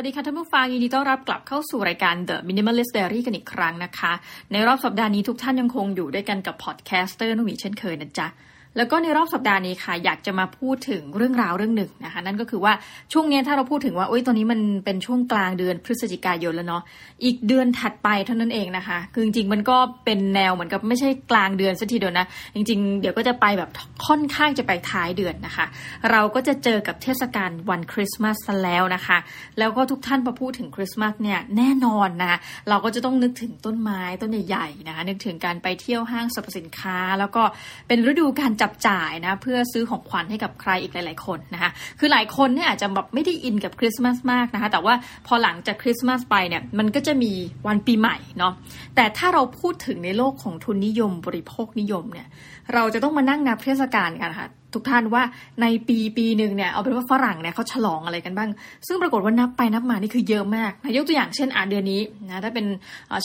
สวัสดีค่ะท่านผู้ฟังยินดีต้อนรับกลับเข้าสู่รายการ The Minimalist Diary กันอีกครั้งนะคะ ในรอบสัปดาห์นี้ทุกท่านยังคงอยู่ด้วยกันกับ podcaster นุ่มีเช่นเคยนะจ๊ะ แล้วก็ในรอบสัปดาห์นี้ค่ะ อยากจะมาพูดถึงเรื่องราวเรื่องหนึ่งนะคะ นั่นก็คือว่าช่วงนี้ถ้าเราพูดถึงว่าโอ้ยตอนนี้มันเป็นช่วงกลางเดือนพฤศจิกายนแล้วเนาะอีกเดือนถัดไปเท่านั้นเองนะคะ คือจริงๆมันก็เป็นแนวเหมือนกับไม่ใช่กลางเดือนซะทีเดียวนะ จริง ๆ เดี๋ยวก็จะไปแบบค่อนข้างจะไปท้ายเดือนนะคะ เราก็จะเจอกับเทศกาลวันคริสต์มาสแล้วนะคะ แล้วก็ทุกท่านพอพูดถึงคริสต์มาสเนี่ยแน่นอนนะเราก็จะต้องนึกถึงต้นไม้ต้นใหญ่ๆนะคะนึกถึงการไปเที่ยวห้างสรรพสินค้า แล้วก็เป็นฤดูการจับจ่ายนะเพื่อซื้อของขวัญให้กับใครอีกหลาย ๆ คนนะคะคือหลายคนเนี่ยอาจจะแบบไม่ได้อินกับคริสต์มาสมากนะคะแต่ว่าพอหลังจากคริสต์มาสไปเนี่ยมันก็จะมีวันปีใหม่เนาะแต่ถ้าเราพูดถึงในโลกของทุนนิยมบริโภคนิยมเนี่ยเราจะต้องมานั่งนับเทศกาลกันค่ะ ทุกท่านว่าในปีปีหนึ่งเนี่ยเอาเป็นว่าฝรั่งเนี่ยเขาฉลองอะไรกันบ้าง ซึ่งปรากฏว่านับไปนับมานี่คือเยอะมากนะยกตัวอย่างเช่นอ่านเดือนนี้นะถ้าเป็น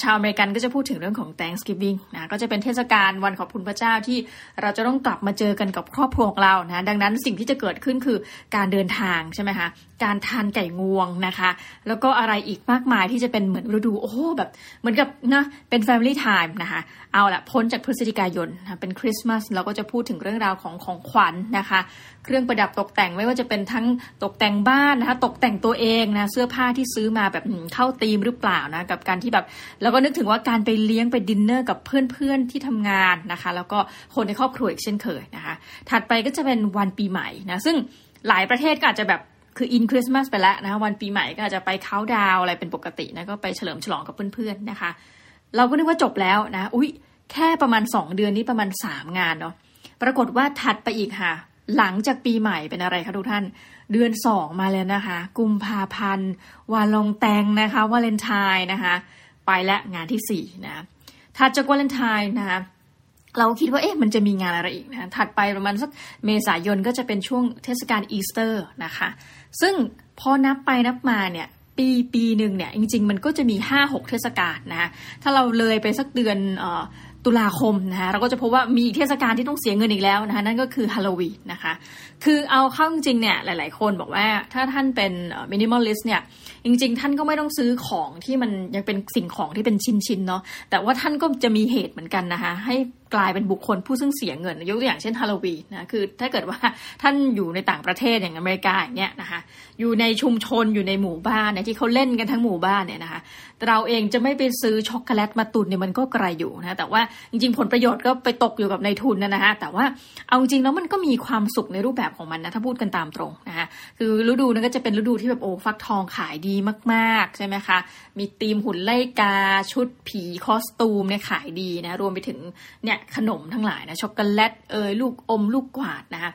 ชาวอเมริกันก็จะพูดถึงเรื่องของ Thanksgiving นะก็จะเป็นเทศกาลวันขอบคุณพระเจ้าที่เราจะต้องกลับมาเจอกันกับครอบครัวของเรานะดังนั้นสิ่งที่จะเกิดขึ้นคือการเดินทางใช่ไหมคะการทานไก่งวงนะคะ แล้วก็อะไรอีกมากมายที่จะเป็นเหมือนฤดูโอ้แบบเหมือนกับนะเป็น Family Time นะคะเอาละพ้นจากพฤศจิกายนนะเป็นคริสต์มาสเราก็จะพูดถึงเรื่องราวของของขวัญนะคะ เครื่องประดับตกแต่งไม่ว่าจะเป็นทั้งตกแต่งบ้านนะคะ ตกแต่งตัวเองนะเสื้อผ้าที่ซื้อมาแบบเข้าธีมหรือเปล่านะกับการที่แบบแล้วก็นึกถึงว่าการไปเลี้ยงไปดินเนอร์กับเพื่อนๆที่ทำงานนะคะ แล้วก็คนในครอบครัวอีกเช่นเคยนะคะ ถัดไปก็จะเป็นวันปีใหม่นะซึ่งหลายประเทศก็อาจจะแบบคืออินคริสต์มาสไปแล้วนะวันปีใหม่ก็อาจจะไปเค้าดาวอะไรเป็นปกตินะก็ไปเฉลิมฉลองกับเพื่อนๆนะคะ เราก็นึกว่าจบแล้วนะ อุ้ยแค่ประมาณสองเดือนนี้ประมาณสามงานเนาะ ปรากฏว่าถัดไปอีกค่ะ หลังจากปีใหม่เป็นอะไรคะทุกท่าน เดือนสองมาแล้วนะคะ กุมภาพันธ์ Valentin นะคะวาเลนไทน์นะคะ ไปละงานที่สี่นะถัดจากวาเลนไทน์นะคะเราคิดว่าเอ๊ะมันจะมีงานอะไรอีกนะถัดไปประมาณสักเมษายนก็จะเป็นช่วงเทศกาลอีสเตอร์นะคะ ซึ่งพอนับไปนับมาเนี่ยปีปีหนึ่งเนี่ยจริง ๆ มันก็จะมีห้าหกเทศกาลนะถ้าเราเลยไปสักเดือน ตุลาคมนะคะเราก็จะพบว่ามีเทศกาลที่ต้องเสียเงินอีกแล้วนะคะนั่นก็คือฮาโลวีนนะคะ คือเอาเข้าจริงเนี่ยหลาย ๆ คนบอกว่าถ้าท่านเป็น minimalist เนี่ยจริง ๆ ท่านก็ไม่ต้องซื้อของที่มันยังเป็นสิ่งของที่เป็นชิ้น ๆ เนาะแต่ว่าท่านก็จะมีเหตุเหมือนกันนะคะให้กลายเป็นบุคคลผู้ซึ่งเสียเงินยกตัวอย่างเช่นฮาโลวีนนะคือถ้าเกิดว่าท่านอยู่ในต่างประเทศอย่างอเมริกาอย่างเงี้ยนะคะอยู่ในชุมชนอยู่ในหมู่บ้านเนี่ยที่เขาเล่นกันทั้งหมู่บ้านเนี่ยนะคะเราเองจะไม่ไปซื้อช็อกโกแลตมาตุนเนี่ยมันก็ไกลอยู่นะแต่ว่าจริงๆ ผลประโยชน์ก็ไปตกอยู่กับในทุนนะนะคะแต่ว่าเอาจริงแล้วมันก็มีความสุขในรูปแบบของมันนะถ้าพูดกันตามตรงนะคะคือฤดูนั้นก็จะเป็นฤดูที่แบบโอ้ฟักทองขายดีมากๆใช่ไหมคะมีธีมหุ่นไล่กาชุดผีคอสตูมเนี่ยขายดีนะรวมไปถึงเนี่ยขนมทั้งหลายนะช็อกโกแลตเอยลูกอมลูกกวาดนะคะ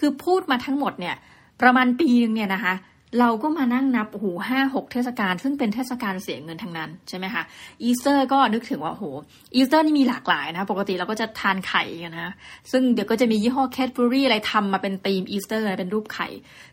คือพูดมาทั้งหมดเนี่ยประมาณปีนึงเนี่ยนะคะ เราก็มานั่งนับโอ้โหห้าหกเทศกาลซึ่งเป็นเทศกาลเสียเงินทั้งนั้นใช่ไหมคะอีสเตอร์ก็นึกถึงว่าโอ้โหอีสเตอร์นี่มีหลากหลายนะ ปกติเราก็จะทานไข่กันนะ ซึ่งเดี๋ยวก็จะมียี่ห้อ Cadbury อะไรทำมาเป็นธีมอีสเตอร์เป็นรูปไข่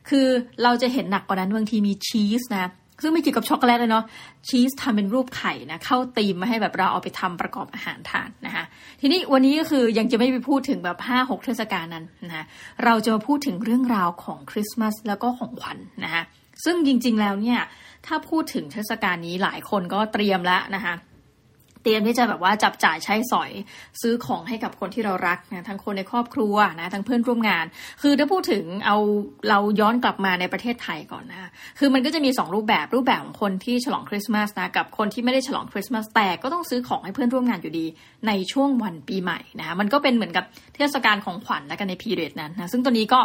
คือเราจะเห็นหนักกว่านั้นบางทีมีชีสนะ ซึ่งไม่เกี่ยวกับช็อกโกแลตเลยเนาะชีสทำเป็นรูปไข่นะเข้าตีมมาให้แบบเราเอาไปทำประกอบอาหารทานนะคะทีนี้วันนี้ก็คือยังจะไม่ไปพูดถึงแบบห้าหกเทศกาลนั้นนะเราจะมาพูดถึงเรื่องราวของคริสต์มาสแล้วก็ของขวัญนนะคะซึ่งจริงๆแล้วเนี่ยถ้าพูดถึงเทศกาลนี้หลายคนก็เตรียมแล้วนะคะ เตรียมที่จะแบบว่าจับจ่ายใช้สอยซื้อของให้กับคนที่เรารักนะทั้งคนในครอบครัวนะทั้งเพื่อนร่วมงาน คือถ้าพูดถึงเอาเราย้อนกลับมาในประเทศไทยก่อนนะ คือมันก็จะมี 2 รูปแบบรูปแบบของคนที่ฉลองคริสต์มาสนะกับคนที่ไม่ได้ฉลองคริสต์มาสแต่ก็ต้องซื้อของให้เพื่อนร่วมงานอยู่ดีในช่วงวันปีใหม่นะมันก็เป็นเหมือนกับเทศกาลของขวัญแล้วกันใน period นั้นนะซึ่งตอนนี้ก็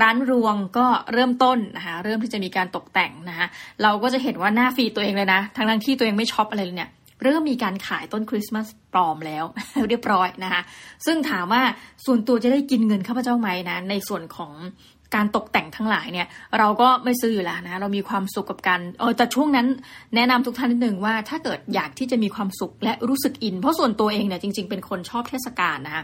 ร้านรวงก็เริ่มต้นนะคะเริ่มที่จะมีการตกแต่งนะคะเราก็จะเห็นว่าหน้า feed ตัวเองเลยนะทั้งทั้งที่ตัวเองไม่ช็อปอะไรเลยเนี่ย เริ่มมีการขายต้นคริสต์มาสปลอมแล้ว เรียบร้อยนะคะ ซึ่งถามว่าส่วนตัวจะได้กินเงินข้าพเจ้าไหมนะในส่วนของ การตกแต่งทั้งหลายเนี่ย เราก็ไม่ซื้ออยู่แล้วนะ เรามีความสุขกับการเออแต่ช่วงนั้นแนะนำทุกท่านนิดนึงว่าถ้าเกิดอยากที่จะมีความสุขและรู้สึกอิน เพราะส่วนตัวเองเนี่ยจริง ๆ เป็นคนชอบเทศกาลนะคะ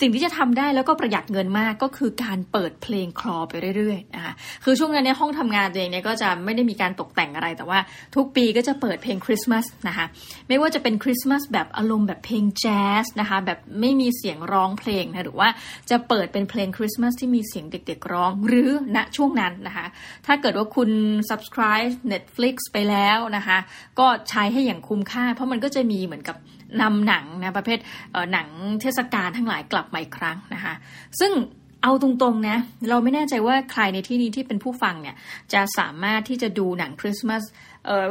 สิ่งที่จะทำได้แล้วก็ประหยัดเงินมากก็คือการเปิดเพลงคลอไปเรื่อยๆนะคะคือช่วงนั้นเนี่ยห้องทำงานตัวเองเนี่ยก็จะไม่ได้มีการตกแต่งอะไรแต่ว่า ทุกปีก็จะเปิดเพลงคริสต์มาสนะคะไม่ว่าจะเป็นคริสต์มาสแบบอารมณ์แบบเพลงแจ๊สนะคะแบบไม่มีเสียงร้องเพลงนะหรือว่าจะเปิดเป็นเพลงคริสต์มาสที่มีเสียงเด็ก ๆ ร้องหรือณช่วงนั้นนะคะ ถ้าเกิดว่าคุณ subscribe Netflix ไปแล้วนะคะ ก็ใช้ให้อย่างคุ้มค่า เพราะมันก็จะมีเหมือนกับนำหนังนะประเภทหนังเทศกาลทั้งหลายกลับมาอีกครั้งนะคะ ซึ่งเอาตรงๆนะ เราไม่แน่ใจว่าใครในที่นี้ที่เป็นผู้ฟังเนี่ย จะสามารถที่จะดูหนังคริสต์มาส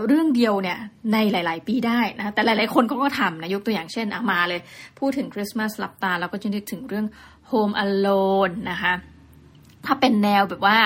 เรื่องเดียวเนี่ยในหลาย ๆ ปีได้นะแต่หลาย ๆ คนเขาก็ทำนะยกตัวอย่างเช่นอามาเลย พูดถึงคริสต์มาสหลับตาเราก็จะนึกถึงเรื่อง Home Alone นะคะ ถ้าเป็นแนวแบบว่า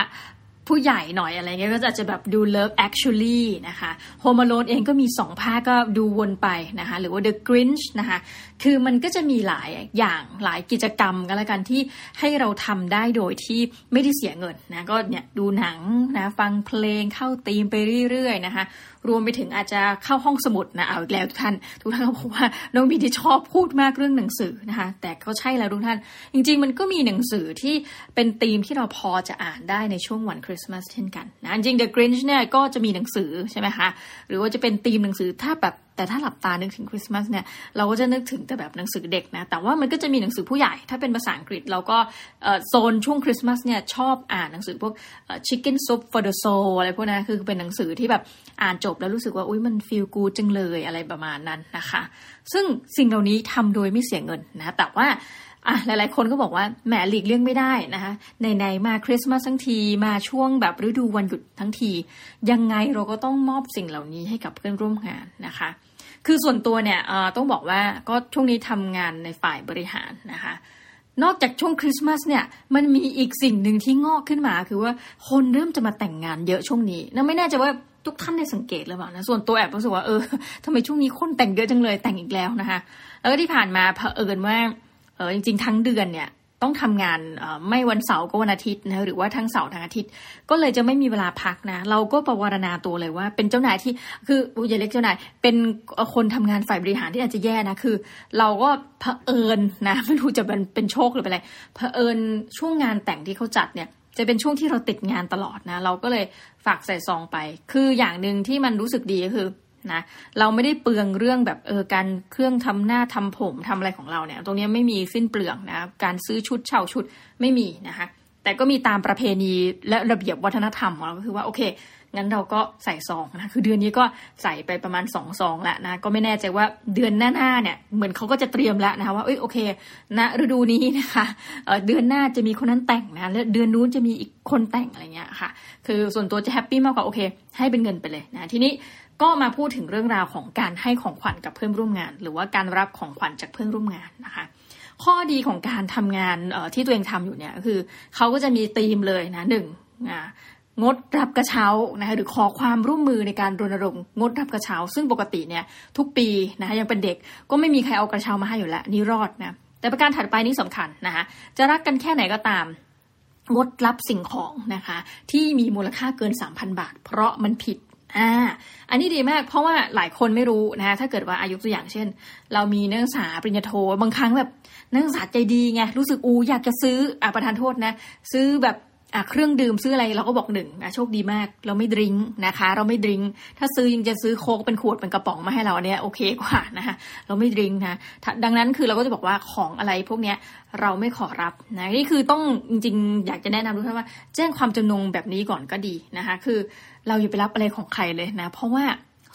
ผู้ใหญ่หน่อยอะไรเงี้ยก็จะจจะแบบดู Love Actually นะคะ Home Alone เองก็มีสองภาคก็ดูวนไปนะคะ หรือว่า The Grinch นะคะ คือมันก็จะมีหลายอย่างหลายกิจกรรมกันแล้วกันที่ให้เราทำได้โดยที่ไม่ได้เสียเงินนะ ก็เนี่ยดูหนังนะฟังเพลงเข้าตีมไปเรื่อยๆนะคะ รวมไปถึงอาจจะเข้าห้องสมุดนะเอาอีกแล้วทุกท่านทุกท่านก็บอกว่าน้องบีที่ชอบพูดมากเรื่องหนังสือนะคะ แต่ก็ใช่แล้วทุกท่าน จริง ๆ มันก็มีหนังสือที่เป็นธีมที่เราพอจะอ่านได้ในช่วงวันคริสต์มาสเช่นกันนะจริง The Grinch เนี่ยก็จะมีหนังสือใช่ไหมคะหรือว่าจะเป็นธีมหนังสือถ้าแบบแต่ถ้าหลับตานึกถึงคริสต์มาสเนี่ยเราก็จะนึกถึงแต่แบบหนังสือเด็กนะแต่ว่ามันก็จะมีหนังสือผู้ใหญ่ถ้าเป็นภาษาอังกฤษเราก็โซนช่วงคริสต์มาสเนี่ยชอบอ่านหนังสือพวก chicken soup for the soul อะไรพวกนั้นคือเป็นหนังสือที่แบบอ่านจบแล้วรู้สึกว่าอุ้ยมันฟีลกูจังเลยอะไรประมาณนั้นนะคะ ซึ่งสิ่งเหล่านี้ทำโดยไม่เสียเงินนะแต่ว่า อะหลายๆ คนก็บอกว่าแหมหลีกเลี่ยงไม่ได้นะคะไหนๆมาคริสต์มาสทั้งทีมาช่วงแบบฤดูวันหยุดทั้งที ยังไงเราก็ต้องมอบสิ่งเหล่านี้ให้กับเพื่อนร่วมงานนะคะ คือส่วนตัวเนี่ยต้องบอกว่าก็ช่วงนี้ทำงานในฝ่ายบริหารนะคะนอกจากช่วงคริสต์มาสเนี่ยมันมีอีกสิ่งหนึ่งที่งอกขึ้นมา คือว่าคนเริ่มจะมาแต่งงานเยอะช่วงนี้นะไม่แน่ใจว่าทุกท่านได้สังเกตหรือเปล่านะส่วนตัวแอบรู้สึกว่าเออทำไมช่วงนี้คนแต่งเยอะจังเลยแต่งอีกแล้วนะคะแล้วก็ที่ผ่านมาเผอิญว่า เออจริง ๆ ทั้งเดือนเนี่ยต้องทำงานไม่วันเสาร์ก็วันอาทิตย์นะหรือว่าทั้งเสาร์ทั้งอาทิตย์ ก็เลยจะไม่มีเวลาพักนะ เราก็ประวารณาตัวเลยว่า เป็นเจ้านายที่คืออย่าเล็กเจ้านายเป็นคนทำงานฝ่ายบริหารที่อาจจะแย่นะคือ เราก็เผอิญนะไม่รู้จะเป็นเป็นโชคหรือเป็นอะไรเผอิญช่วงงานแต่งที่เขาจัดเนี่ย จะเป็นช่วงที่เราติดงานตลอดนะ เราก็เลยฝากใส่ซองไป คืออย่างหนึ่งที่มันรู้สึกดีก็คือ นะเราไม่ได้เปลืองเรื่องแบบเออการเครื่องทำหน้าทำผมทำอะไรของเราเนี่ย ตรงนี้ไม่มีสิ้นเปลืองนะการซื้อชุดเช่าชุดไม่มีนะคะแต่ก็มีตามประเพณีและระเบียบวัฒนธรรมของเราก็คือว่าโอเคงั้นเราก็ใส่ซองนะคือเดือนนี้ก็ใส่ไปประมาณสองซองแล้วนะก็ไม่แน่ใจว่าเดือนหน้าๆเนี่ยเหมือนเขาก็จะเตรียมแล้วนะคะว่าเอ้ยโอเคณนะฤดูนี้นะคะเเดือนหน้าจะมีคนนั้นแต่งนะแล้วเดือนนู้นจะมีอีกคนแต่งอะไรเงี้ยค่ะ คือส่วนตัวจะแฮปปี้มากกว่าโอเค ให้เป็นเงินไปเลยนะทีนี้ ก็มาพูดถึงเรื่องราวของการให้ของขวัญกับเพื่อนร่วมงาน หรือว่าการรับของขวัญจากเพื่อนร่วมงานนะคะ ข้อดีของการทำงานที่ตัวเองทำอยู่เนี่ยคือเขาก็จะมีธีมเลยนะหนึ่งงดรับกระเช้านะคะหรือขอความร่วมมือในการรณรงค์งดรับกระเช้า ซึ่งปกติเนี่ยทุกปีนะคะยังเป็นเด็กก็ไม่มีใครเอากระเช้ามาให้อยู่แล้วนี่รอดนะแต่ประการถัดไปนี่สำคัญนะคะจะรักกันแค่ไหนก็ตามงดรับสิ่งของนะคะที่มีมูลค่าเกิน 3,000 บาท เพราะมันผิด อ่า อันนี้ดีมาก เพราะว่าหลายคนไม่รู้นะถ้าเกิดว่าอายุตัวอย่างเช่น เรามีนักศึกษาปริญญาโทบางครั้งแบบนักศึกษาใจดีไงรู้สึกอูอยากจะซื้ออ่าประทานโทษนะ ซื้อแบบ อะเครื่องดื่มซื้ออะไรเราก็บอกหนึ่งอะโชคดีมาก เราไม่ดื่มนะคะ เราไม่ดื่มถ้าซื้อยังจะซื้อโค้กเป็นขวดเป็นกระป๋องมาให้เราเนี่ยโอเคกว่านะคะเราไม่ดื่มนะดังนั้นคือเราก็จะบอกว่าของอะไรพวกเนี้ยเราไม่ขอรับนะนี่คือต้องจริงๆ อยากจะแนะนำทุกท่านว่า แจ้งความจำนงแบบนี้ก่อนก็ดีนะคะ คือเราอย่าไปรับอะไรของใครเลยนะ เพราะว่า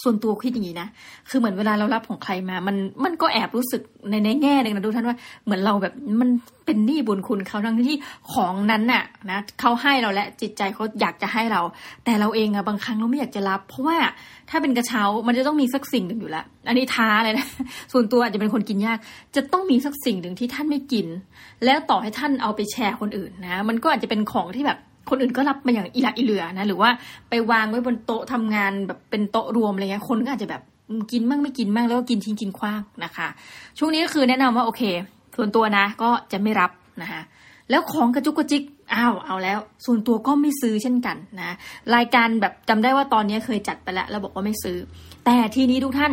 ส่วนตัวคิดอย่างนี้นะ คือเหมือนเวลาเรารับของใครมา มันมันก็แอบรู้สึกในในแง่หนึ่งนะทุกท่านว่าเหมือนเราแบบมันเป็นหนี้บุญคุณเขาทั้งที่ของนั้นน่ะนะเขาให้เราและจิตใจเขาอยากจะให้เรา แต่เราเองอะบางครั้งเราไม่อยากจะรับ เพราะว่าถ้าเป็นกระเช้ามันจะต้องมีสักสิ่งหนึ่งอยู่แล้วอันนี้ท้าเลยนะส่วนตัวอาจจะเป็นคนกินยาก จะต้องมีสักสิ่งหนึ่งที่ท่านไม่กิน แล้วต่อให้ท่านเอาไปแชร์คนอื่นนะ มันก็อาจจะเป็นของที่แบบ คนอื่นก็รับมาอย่างอีหลักอีเหลือนะ หรือว่าไปวางไว้บนโต๊ะทำงานแบบเป็นโต๊ะรวมอะไรเงี้ยคนก็อาจจะแบบกินมั่งไม่กินมั่งแล้วก็กินทิ้งกินคว้างนะคะ ช่วงนี้ก็คือแนะนำว่าโอเค ส่วนตัวนะก็จะไม่รับนะคะแล้วของกระจุกกระจิกอ้าวเอาแล้ว ส่วนตัวก็ไม่ซื้อเช่นกันนะ รายการแบบจำได้ว่าตอนนี้เคยจัดไปแล้วแล้วบอกว่าไม่ซื้อ แต่ทีนี้ทุกท่าน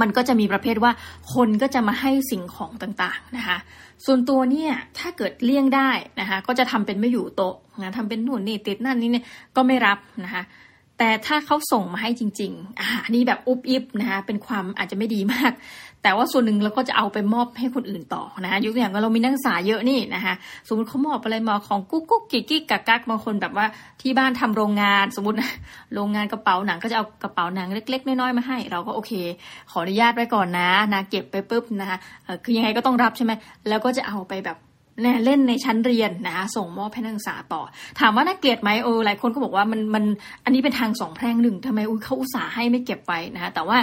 มันก็จะมีประเภทว่าคนก็จะมาให้สิ่งของต่างๆนะคะ ส่วนตัวเนี่ยถ้าเกิดเลี่ยงได้นะคะ ก็จะทำเป็นไม่อยู่โต๊ะนะทำเป็นหนุนนี่ติดนั่นนี่เนี่ยก็ไม่รับนะคะ แต่ถ้าเขาส่งมาให้จริงๆอ่าอันนี้แบบอุบอิบนะคะเป็นความอาจจะไม่ดีมาก แต่ว่าส่วนหนึ่งเราก็จะเอาไปมอบให้คนอื่นต่อนะคะยกตัวอย่างว่าเรามีนักศึกษาเยอะนี่นะคะสมมติเขามอบอะไรมาของกุ๊กกุ๊กกิ๊กกิ๊กกักกักบางคนแบบว่าที่บ้านทำโรงงานสมมติโรงงานกระเป๋าหนังก็จะเอากระเป๋าหนังเล็ก ๆ น้อยๆมาให้ เราก็โอเค ขออนุญาตไว้ก่อนนะนะเก็บไปปุ๊บนะคะคือยังไงก็ต้องรับใช่ไหมแล้วก็จะเอาไปแบบ เนี่ยเล่นในชั้นเรียนนะคะส่งมอบให้นักศึกษาต่อ ถามว่าน่าเกลียดไหมเออหลายคนก็บอกว่ามันมันอันนี้เป็นทางสองแพร่งหนึ่งทำไมอุ้ยเขาอุตส่าห์ให้ไม่เก็บไว้นะคะแต่ว่า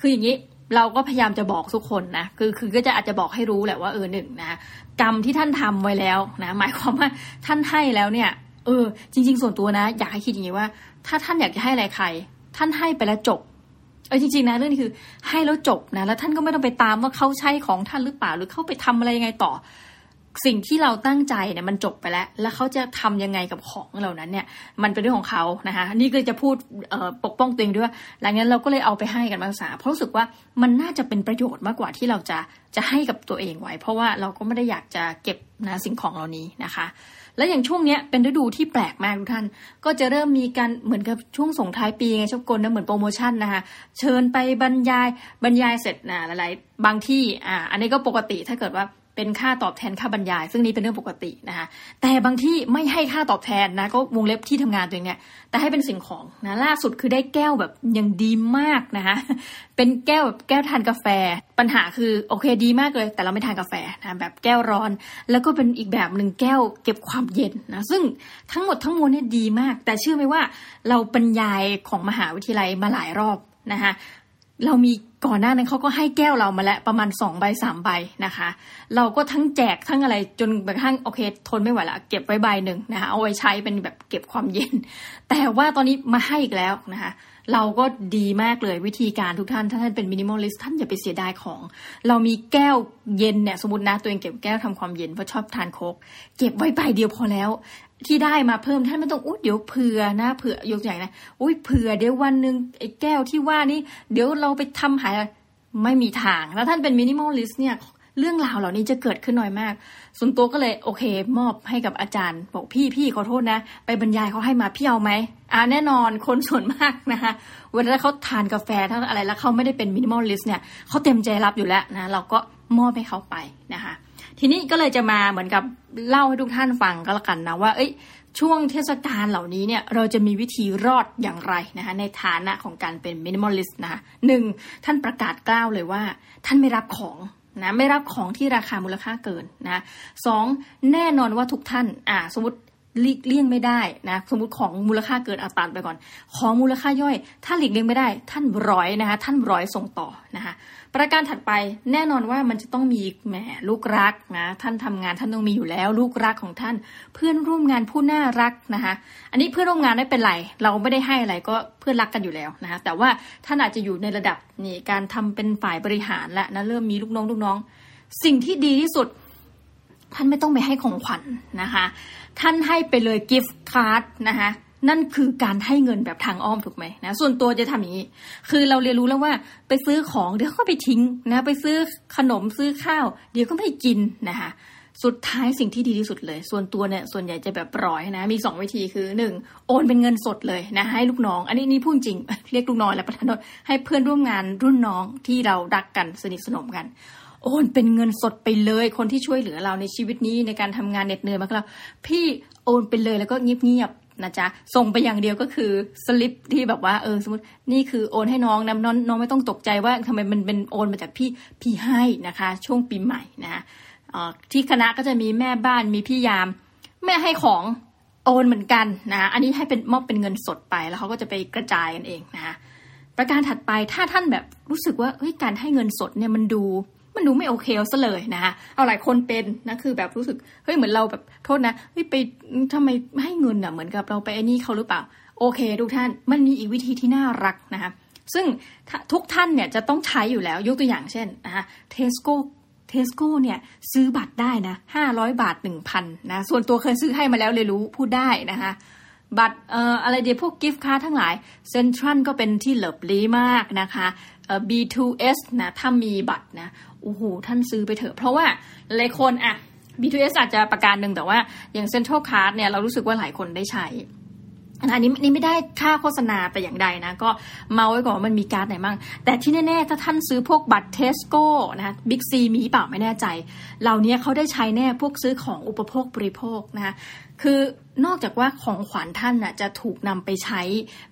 คืออย่างนี้เราก็พยายามจะบอกทุกคนนะคือคือก็จะอาจจะบอกให้รู้แหละว่าเออหนึ่งนะกรรมที่ท่านทำไว้แล้วนะหมายความว่าท่านให้แล้วเนี่ยเออจริง ๆ ส่วนตัวนะ อยากให้คิดอย่างนี้ว่า ถ้าท่านอยากจะให้อะไรใคร ท่านให้ไปแล้วจบเออจริงๆนะเรื่องนี้คือให้แล้วจบนะแล้วท่านก็ไม่ต้องไปตามว่าเขาใช่ของท่านหรือเปล่าหรือเขาไปทำอะไรยังไงต่อ สิ่งที่เราตั้งใจเนี่ยมันจบไปแล้ว แล้วเขาจะทำยังไงกับของเหล่านั้นเนี่ย มันเป็นเรื่องของเขานะคะนี่ก็จะพูดปกป้องตัวเองด้วยหลังนั้นเราก็เลยเอาไปให้กันมาศึกษาเพราะรู้สึกว่ามันน่าจะเป็นประโยชน์มากกว่าที่เราจะจะให้กับตัวเองไว้ เพราะว่าเราก็ไม่ได้อยากจะเก็บนะสิ่งของเหล่านี้นะคะ และอย่างช่วงนี้เป็นฤดูที่แปลกมากทุกท่าน ก็จะเริ่มมีการเหมือนกับช่วงส่งท้ายปีไงชอบกลนะเหมือนโปรโมชั่นนะคะเชิญไปบรรยายบรรยายเสร็จนะหลายๆบางที่อ่าอันนี้ก็ปกติถ้าเกิดว่า เป็นค่าตอบแทนค่าบรรยาย ซึ่งนี้เป็นเรื่องปกตินะคะแต่บางที่ไม่ให้ค่าตอบแทนนะก็วงเล็บที่ทำงานตัวเองเนี่ยแต่ให้เป็นสิ่งของนะล่าสุดคือได้แก้วแบบยังดีมากนะคะเป็นแก้วแบบแก้วทานกาแฟ ปัญหาคือโอเคดีมากเลย แต่เราไม่ทานกาแฟนะแบบแก้วร้อน แล้วก็เป็นอีกแบบหนึ่งแก้วเก็บความเย็นนะซึ่งทั้งหมดทั้งมวลเนี่ยดีมาก แต่เชื่อไหมว่าเราบรรยายของมหาวิทยาลัยมาหลายรอบนะคะเรามี ก่อนหน้านั้นเขาก็ให้แก้วเรามาแล้วประมาณสองใบสามใบนะคะ เราก็ทั้งแจกทั้งอะไรจนกระทั่งโอเค ทนไม่ไหวละเก็บไว้ใบหนึ่งนะคะเอาไว้ใช้เป็นแบบเก็บความเย็น แต่ว่าตอนนี้มาให้อีกแล้วนะคะ เราก็ดีมากเลยวิธีการทุกท่านถ้าท่านเป็น minimalist ท่านอย่าไปเสียดายของ เรามีแก้วเย็นเนี่ยสมมตินะตัวเองเก็บแก้วทำความเย็นเพราะชอบทานโค้กเก็บไว้ใบเดียวพอแล้ว ที่ได้มาเพิ่มท่านไม่ต้องอุ้ยเดี๋ยวเผื่อนะเผื่อยกใหญ่นะอุ้ยเผื่อเดี๋ยววันหนึ่งไอ้แก้วที่ว่านี่เดี๋ยวเราไปทำหายไม่มีทาง แล้วท่านเป็น minimalist เนี่ยเรื่องราวเหล่านี้จะเกิดขึ้นน้อยมาก ส่วนตัวก็เลยโอเค มอบให้กับอาจารย์ บอกพี่พี่ขอโทษนะ ไปบรรยายเขาให้มาพี่เอาไหมอ่าแน่นอนคนส่วนมากนะคะเวลาเขาทานกาแฟทั้งอะไรแล้วเขาไม่ได้เป็น minimalist เนี่ยเขาเต็มใจรับอยู่แล้วนะเราก็มอบให้เขาไปนะคะ ทีนี้ก็เลยจะมาเหมือนกับเล่าให้ทุกท่านฟังก็แล้วกันนะว่า เอ้ย ช่วงเทศกาลเหล่านี้เนี่ยเราจะมีวิธีรอดอย่างไรนะคะในฐานะของการเป็น minimalist นะคะหนึ่งท่านประกาศกร้าวเลยว่า ท่านไม่รับของนะไม่รับของที่ราคามูลค่าเกินนะสองแน่นอนว่าทุกท่านอ่าสมมติหลีกเลี่ยงไม่ได้นะสมมติของมูลค่าเกินอัตราไปก่อน ของมูลค่าย่อย ถ้าหลีกเลี่ยงไม่ได้ ท่านร้อยนะคะท่านร้อยส่งต่อนะคะ ประการถัดไปแน่นอนว่ามันจะต้องมีแหมลูกรักนะท่านทำงานท่านต้องมีอยู่แล้ว ลูกรักของท่าน เพื่อนร่วมงานผู้น่ารักนะคะอันนี้เพื่อนร่วมงานไม่เป็นไร เราไม่ได้ให้อะไรก็เพื่อนรักกันอยู่แล้วนะคะแต่ว่าท่านอาจจะอยู่ในระดับนี่การทำเป็นฝ่ายบริหารและนะเริ่มมีลูกน้องลูกน้อง สิ่งที่ดีที่สุด ท่านไม่ต้องไปให้ของขวัญนนะคะ ท่านให้ไปเลยกิฟต์การ์ดนะคะ นั่นคือการให้เงินแบบทางอ้อมถูกไหมนะ ส่วนตัวจะทำอย่างนี้ คือเราเรียนรู้แล้วว่าไปซื้อของเดี๋ยวก็ไปทิ้งนะ ไปซื้อขนมซื้อข้าว เดี๋ยวก็ไม่กินนะคะสุดท้ายสิ่งที่ดีที่สุดเลย ส่วนตัวเนี่ยส่วนใหญ่จะแบบร้อยนะ มีสองวิธีคือหนึ่งโอนเป็นเงินสดเลยนะ ให้ลูกน้อง อันนี้นี่พูดจริง เรียกลูกน้องแล้วประธานให้เพื่อนร่วมงานรุ่นน้องที่เรารักกันสนิทสนมกันโอนเป็นเงินสดไปเลย คนที่ช่วยเหลือเราในชีวิตนี้ในการทำงานเหน็ดเหนื่อยมากแล้วพี่โอนไปเลยแล้วก็เงียบ นะจ๊ะส่งไปอย่างเดียวก็คือสลิปที่แบบว่าเออสมมตินี่คือโอนให้น้องนะน้องน้องไม่ต้องตกใจว่าทำไมมันเป็นโอนมาจากพี่พี่ให้นะคะ ช่วงปีใหม่นะที่คณะก็จะมีแม่บ้านมีพี่ยาม แม่ให้ของโอนเหมือนกันนะอันนี้ให้เป็นมอบเป็นเงินสดไปแล้วเขาก็จะไปกระจายกันเองนะคะประการถัดไปถ้าท่านแบบรู้สึกว่าเฮ้ยการให้เงินสดเนี่ยมันดู มันดูไม่โอเคซะเลยนะคะเอาหลายคนเป็นนะคือแบบรู้สึกเฮ้ยเหมือนเราแบบโทษนะเฮ้ยไปทำไมให้เงินอะเหมือนกับเราไปไอ้นี่เขาหรือเปล่า โอเคทุกท่านมันมีอีกวิธีที่น่ารักนะคะซึ่งทุกท่านเนี่ยจะต้องใช้อยู่แล้วยกตัวอย่างเช่นนะคะเทสโก้เทสโก้เนี่ยซื้อบัตรได้นะห้าร้อยบาทหนึ่งพันนะส่วนตัวเคยซื้อให้มาแล้วเลยรู้พูดได้นะคะบัตรเอ่ออะไรเดียวพวกกิฟต์กาทั้งหลายเซ็นทรัลก็เป็นที่เหลิบลีมากนะคะ B2S นะถ้ามีบัตรนะโอ้โหท่านซื้อไปเถอะ เพราะว่าหลายคนอะ B2S อาจจะประการหนึ่งแต่ว่าอย่าง Central Card เนี่ยเรารู้สึกว่าหลายคนได้ใช้อันนี้นี่ไม่ได้ค่าโฆษณาแต่อย่างใดนะ ก็เมาไว้ก่อนว่ามันมีการ์ดไหนบ้างแต่ที่แน่ๆ ถ้าท่านซื้อพวกบัตรเทสโก้นะบิ๊กซีมีเปล่าไม่แน่ใจ เหล่านี้เขาได้ใช้แน่พวกซื้อของอุปโภคบริโภคนะคะ คือนอกจากว่าของขวัญท่านน่ะจะถูกนำไปใช้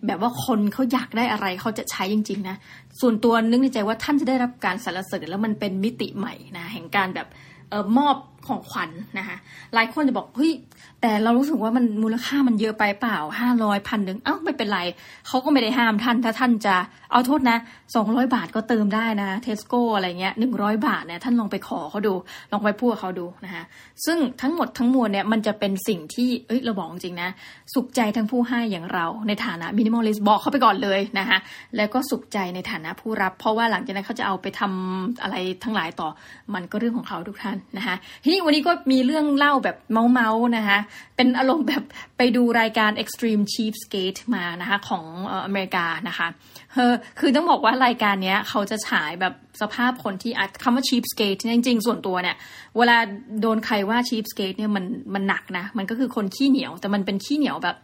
แบบว่าคนเขาอยากได้อะไรเขาจะใช้จริง ๆ นะส่วนตัวนึกในใจว่าท่านจะได้รับการสรรเสริญแล้วมันเป็นมิติใหม่นะแห่งการแบบเออมอบ ของขวัญนนะคะหลายคนจะบอกเฮ้ยแต่เรารู้สึกว่ามันมูลค่ามันเยอะไปเปล่าห้าร้อยพันหนึ่งเอ้าไม่เป็นไรเขาก็ไม่ได้ห้ามท่านถ้าท่านจะเอาโทษนะสองร้อยบาทก็เติมได้นะเทสโก้อะไรเงี้ยหนึ่งร้อยบาทเนี่ยท่านลองไปขอเขาดู ลองไปพูดเขาดูนะคะซึ่งทั้งหมดทั้งมวลเนี่ยมันจะเป็นสิ่งที่เอ้ยเราบอกจริงนะ สุขใจทั้งผู้ให้อย่างเราในฐานะ minimalist บอกเขาไปก่อนเลยนะคะแล้วก็สุขใจในฐานะผู้รับ เพราะว่าหลังจากนั้นเขาจะเอาไปทำอะไรทั้งหลายต่อมันก็เรื่องของเขาทุกท่านนะคะทีนี้วันนี้ก็มีเรื่องเล่าแบบเมาท์ๆนะคะ เป็นอารมณ์แบบไปดูรายการ Extreme Cheapskate มานะคะของอเมริกานะคะเออคือต้องบอกว่ารายการนี้เขาจะฉายแบบสภาพคนที่คำว่า cheapskate จริงๆ ส่วนตัวเนี่ย เวลาโดนใครว่า cheapskate เนี่ยมันมันหนักนะ มันก็คือคนขี้เหนียว แต่มันเป็นขี้เหนียวแบบ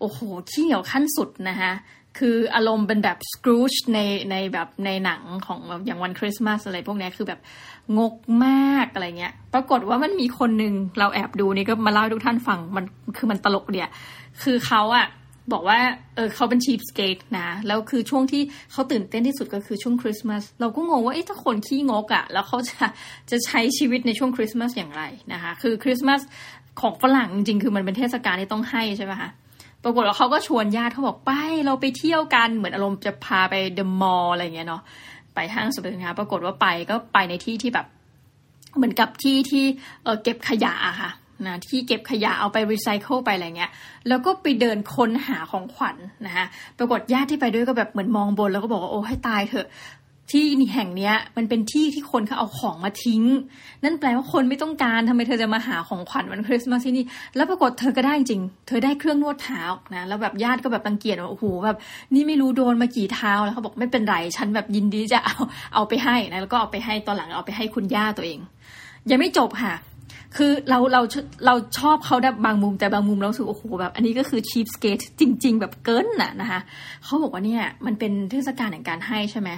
โอ้โห ขี้เหนียวขั้นสุดนะคะ คืออารมณ์เป็นแบบสครูชในในแบบในหนังของอย่างวันคริสต์มาสอะไรพวกนี้คือแบบงกมากอะไรเงี้ย ปรากฏว่ามันมีคนหนึ่งเราแอบดูนี่ก็มาเล่าให้ทุกท่านฟังมันคือมันตลกเดียคือเขาอะบอกว่าเออเขาเป็นชีพสเกตนะแล้วคือช่วงที่เขาตื่นเต้นที่สุดก็คือช่วงคริสต์มาสเราก็งงว่าเอ๊ะถ้าคนขี้งกอะ่ะแล้วเขาจะจะใช้ชีวิตในช่วงคริสต์มาสอย่างไรนะคะ คือคริสต์มาสของฝรั่งจริงๆคือมันเป็นเทศกาลที่ต้องให้ใช่ไหมคะ ปรากฏว่าเขาก็ชวนญาติเขาบอกไปเราไปเที่ยวกันเหมือนอารมณ์จะพาไปเดอะมอลล์อะไรเงี้ยเนาะไปห้างสรรพสินค้าปรากฏว่าไปก็ไปในที่ที่แบบเหมือนกับที่ที่เเก็บขยะค่ะนะที่เก็บขยะเอาไปรีไซเคิลไปอะไรเงี้ย แล้วก็ไปเดินค้นหาของขวัญนนะคะปรากฏญาติที่ไปด้วยก็แบบเหมือนมองบนแล้วก็บอกว่าโอ้ให้ตายเถอะ ที่นี่แห่งเนี้ย มันเป็นที่ที่คนเขาเอาของมาทิ้ง นั่นแปลว่าคนไม่ต้องการทำไมเธอจะมาหาของขวัญวันคริสต์มาสที่นี่ แล้วปรากฏเธอก็ได้จริง เธอได้เครื่องนวดเท้านะ แล้วแบบญาติก็แบบตังเกียจว่าโอ้โหแบบ นี่ไม่รู้โดนมากี่เท้าแล้วเขาบอกไม่เป็นไรฉันแบบยินดีจะเอาเอาไปให้นะแล้วก็เอาไปให้ตอนหลังเอาไปให้คุณย่าตัวเอง ยังไม่จบค่ะ คือเราเราเราชอบเขาได้บางมุมแต่บางมุมเราสึกโอ้โหแบบ อันนี้ก็คือชีพสเกตจริง ๆ แบบเกินน่ะนะคะเขาบอกว่าเนี่ยมันเป็นเทศกาลแห่งการให้ใช่ไหม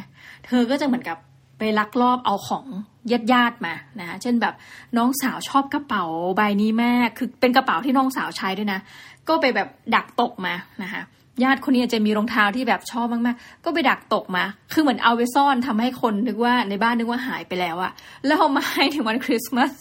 เธอก็จะเหมือนกับไปลักลอบเอาของญาติญาติมานะเช่นแบบน้องสาวชอบกระเป๋าใบนี้แม่คือเป็นกระเป๋าที่น้องสาวใช้ด้วยนะ ก็ไปแบบดักตกมานะคะญาติคนนี้จะมีรองเท้าที่แบบชอบมากๆ ก็ไปดักตกมา คือเหมือนเอาไปซ่อนทำให้คนนึกว่าในบ้านนึกว่าหายไปแล้วอะแล้วเอามาให้ถึงวันคริสต์มาส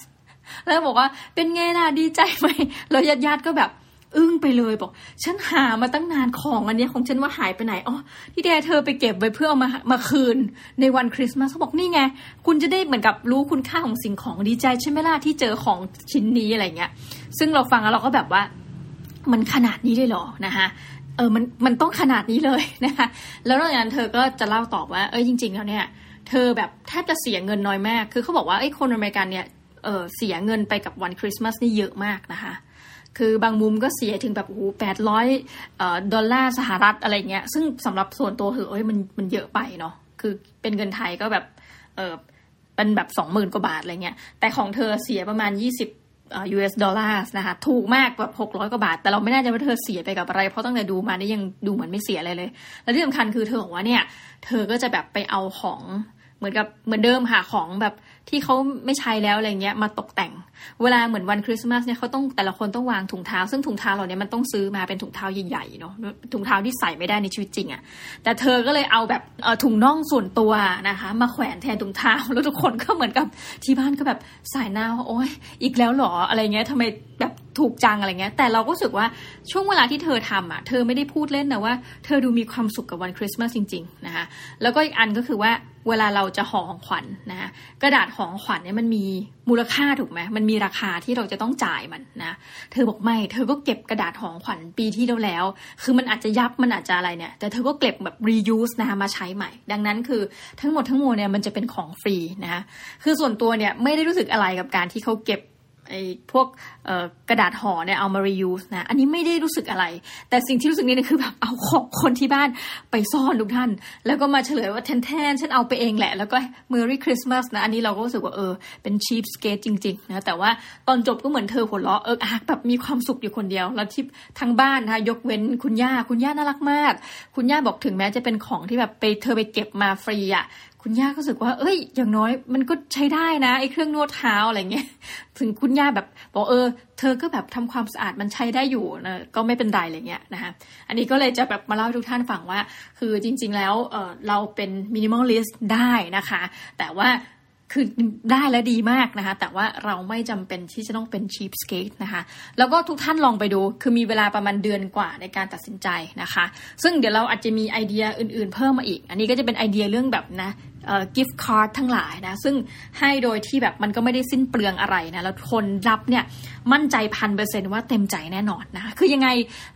แล้วบอกว่าเป็นไงล่ะดีใจไหมแล้วญาติญาติก็แบบอึ้งไปเลยบอก ฉันหามาตั้งนานของอันนี้ของฉันว่าหายไปไหนอ๋อที่แดเธอไปเก็บไว้เพื่อเอามามาคืนในวันคริสต์มาสเขาบอกนี่ไง คุณจะได้เหมือนกับรู้คุณค่าของสิ่งของดีใจใช่ไหมล่ะที่เจอของชิ้นนี้อะไรเงี้ย ซึ่งเราฟังแล้วเราก็แบบว่า มันขนาดนี้ได้หรอนะคะเออมันมันต้องขนาดนี้เลยนะคะแล้วหลังจากนั้นเธอก็จะเล่าตอบว่าเอ้ยจริง ๆ แล้วเนี่ยเธอแบบแทบจะเสียเงินน้อยมาก คือเขาบอกว่าไอ้คนอเมริกันเนี่ย เออเสียเงินไปกับวันคริสต์มาสนี่เยอะมากนะคะ คือบางมุมก็เสียถึงแบบโอ้โหแปดร้อยดอลลาร์สหรัฐอะไรเงี้ย ซึ่งสำหรับส่วนตัวเธอเอ้ยมันมันเยอะไปเนาะ คือเป็นเงินไทยก็แบบเออเป็นแบบสองหมื่นกว่าบาทอะไรเงี้ย แต่ของเธอเสียประมาณยี่สิบ US ดอลลาร์นะคะ ถูกมากแบบหกร้อยกว่าบาท แต่เราไม่แน่ใจว่าเธอเสียไปกับอะไร เพราะตั้งแต่ดูมานี่ยังดูเหมือนไม่เสียอะไรเลย และที่สำคัญคือเธอบอกว่าเนี่ย เธอก็จะแบบไปเอาของเหมือนกับเหมือนเดิมหาของแบบ ที่เขาไม่ใช้แล้วอะไรเงี้ยมาตกแต่ง เวลาเหมือนวันคริสต์มาสเนี่ยเขาต้องแต่ละคนต้องวางถุงเท้า ซึ่งถุงเท้าเหล่านี้มันต้องซื้อมาเป็นถุงเท้าใหญ่ๆเนาะถุงเท้าที่ใส่ไม่ได้ในชีวิตจริงอะ่ะแต่เธอก็เลยเอาแบบถุงน่องส่วนตัวนะคะ มาแขวนแทนถุงเท้าแล้วทุกคนก็เหมือนกับที่บ้านก็แบบสายหน้าว่าโอ๊ยอีกแล้วหรออะไรเงี้ยทำไมแบบ ถูกจังอะไรเงี้ย แต่เราก็รู้สึกว่าช่วงเวลาที่เธอทำอะ เธอไม่ได้พูดเล่นนะว่าเธอดูมีความสุขกับวันคริสต์มาสจริง ๆ นะคะ แล้วก็อีกอันก็คือว่าเวลาเราจะห่อของขวัญนนะคะกระดาษห่อของขวัญเนี่ยมันมีมูลค่าถูกไหมมันมีราคาที่เราจะต้องจ่ายมันนะ เธอบอกไม่ เธอก็เก็บกระดาษห่อของขวัญปีที่แล้วแล้ว คือมันอาจจะยับมันอาจจะอะไรเนี่ย แต่เธอก็เก็บแบบ reuse นะคะมาใช้ใหม่ ดังนั้นคือทั้งหมดทั้งมวลเนี่ยมันจะเป็นของฟรีนะคะคือส่วนตัวเนี่ยไม่ได้รู้สึกอะไรกับการที่เขาเก็บ ไอ้พวกกระดาษห่อเนี่ยเอามา reuse นะ อันนี้ไม่ได้รู้สึกอะไร แต่สิ่งที่รู้สึกนี่คือแบบเอาของคนที่บ้านไปซ่อนทุกท่าน แล้วก็มาเฉลยว่าแทนแทนฉันเอาไปเองแหละ แล้วก็ Merry Christmas นะ อันนี้เราก็รู้สึกว่าเออเป็น cheap skate จริงๆนะ แต่ว่าตอนจบก็เหมือนเธอหัวเราะเอออาแบบมีความสุขอยู่คนเดียว แล้วที่ทั้งบ้านนะคะยกเว้นคุณย่า คุณย่าน่ารักมาก คุณย่าบอกถึงแม้จะเป็นของที่แบบไปเธอไปเก็บมาฟรีอะ คุณย่าก็รู้สึกว่า เอ้ย อย่างน้อยมันก็ใช้ได้นะไอ้เครื่องนวดเท้าอะไรเงี้ย ถึงคุณย่าแบบบอกเออ เธอก็แบบทำความสะอาดมันใช้ได้อยู่นะก็ไม่เป็นไรอะไรเงี้ยนะคะอันนี้ก็เลยจะแบบมาเล่าให้ทุกท่านฟังว่า คือจริง ๆ แล้วเออเราเป็น minimalist ได้นะคะ แต่ว่าคือได้และดีมากนะคะ แต่ว่าเราไม่จำเป็นที่จะต้องเป็น cheapskate นะคะ แล้วก็ทุกท่านลองไปดู คือมีเวลาประมาณเดือนกว่าในการตัดสินใจนะคะ ซึ่งเดี๋ยวเราอาจจะมีไอเดียอื่นๆเพิ่มมาอีก อันนี้ก็จะเป็นไอเดียเรื่องแบบนะ gift card ทั้งหลายนะ ซึ่งให้โดยที่แบบมันก็ไม่ได้สิ้นเปลืองอะไรนะ แล้วคนรับเนี่ยมั่นใจพันเปอร์เซ็นต์ว่าเต็มใจแน่นอนนะ คือยังไง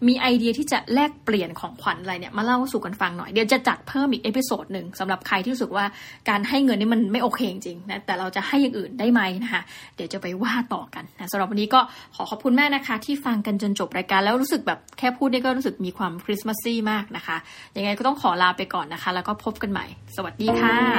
มีไอเดียที่จะแลกเปลี่ยนของขวัญอะไรเนี่ย มาเล่าสู่กันฟังหน่อยเดี๋ยวจะจัดเพิ่มอีก episode หนึ่งสำหรับใครที่รู้สึกว่าการให้เงินนี่มันไม่โอเคจริงนะแต่เราจะให้อย่างอื่นได้ไหมนะคะเดี๋ยวจะไปว่าต่อกันนะสำหรับวันนี้ก็ขอขอบคุณมากนะคะ ที่ฟังกันจนจบรายการแล้วรู้สึกแบบแค่พูดนี่ก็รู้สึกมีความคริสต์มาสซี่มากนะคะยังไงก็ต้องขอลาไปก่อนนะคะ แล้วก็พบกันใหม่ สวัสดีค่ะ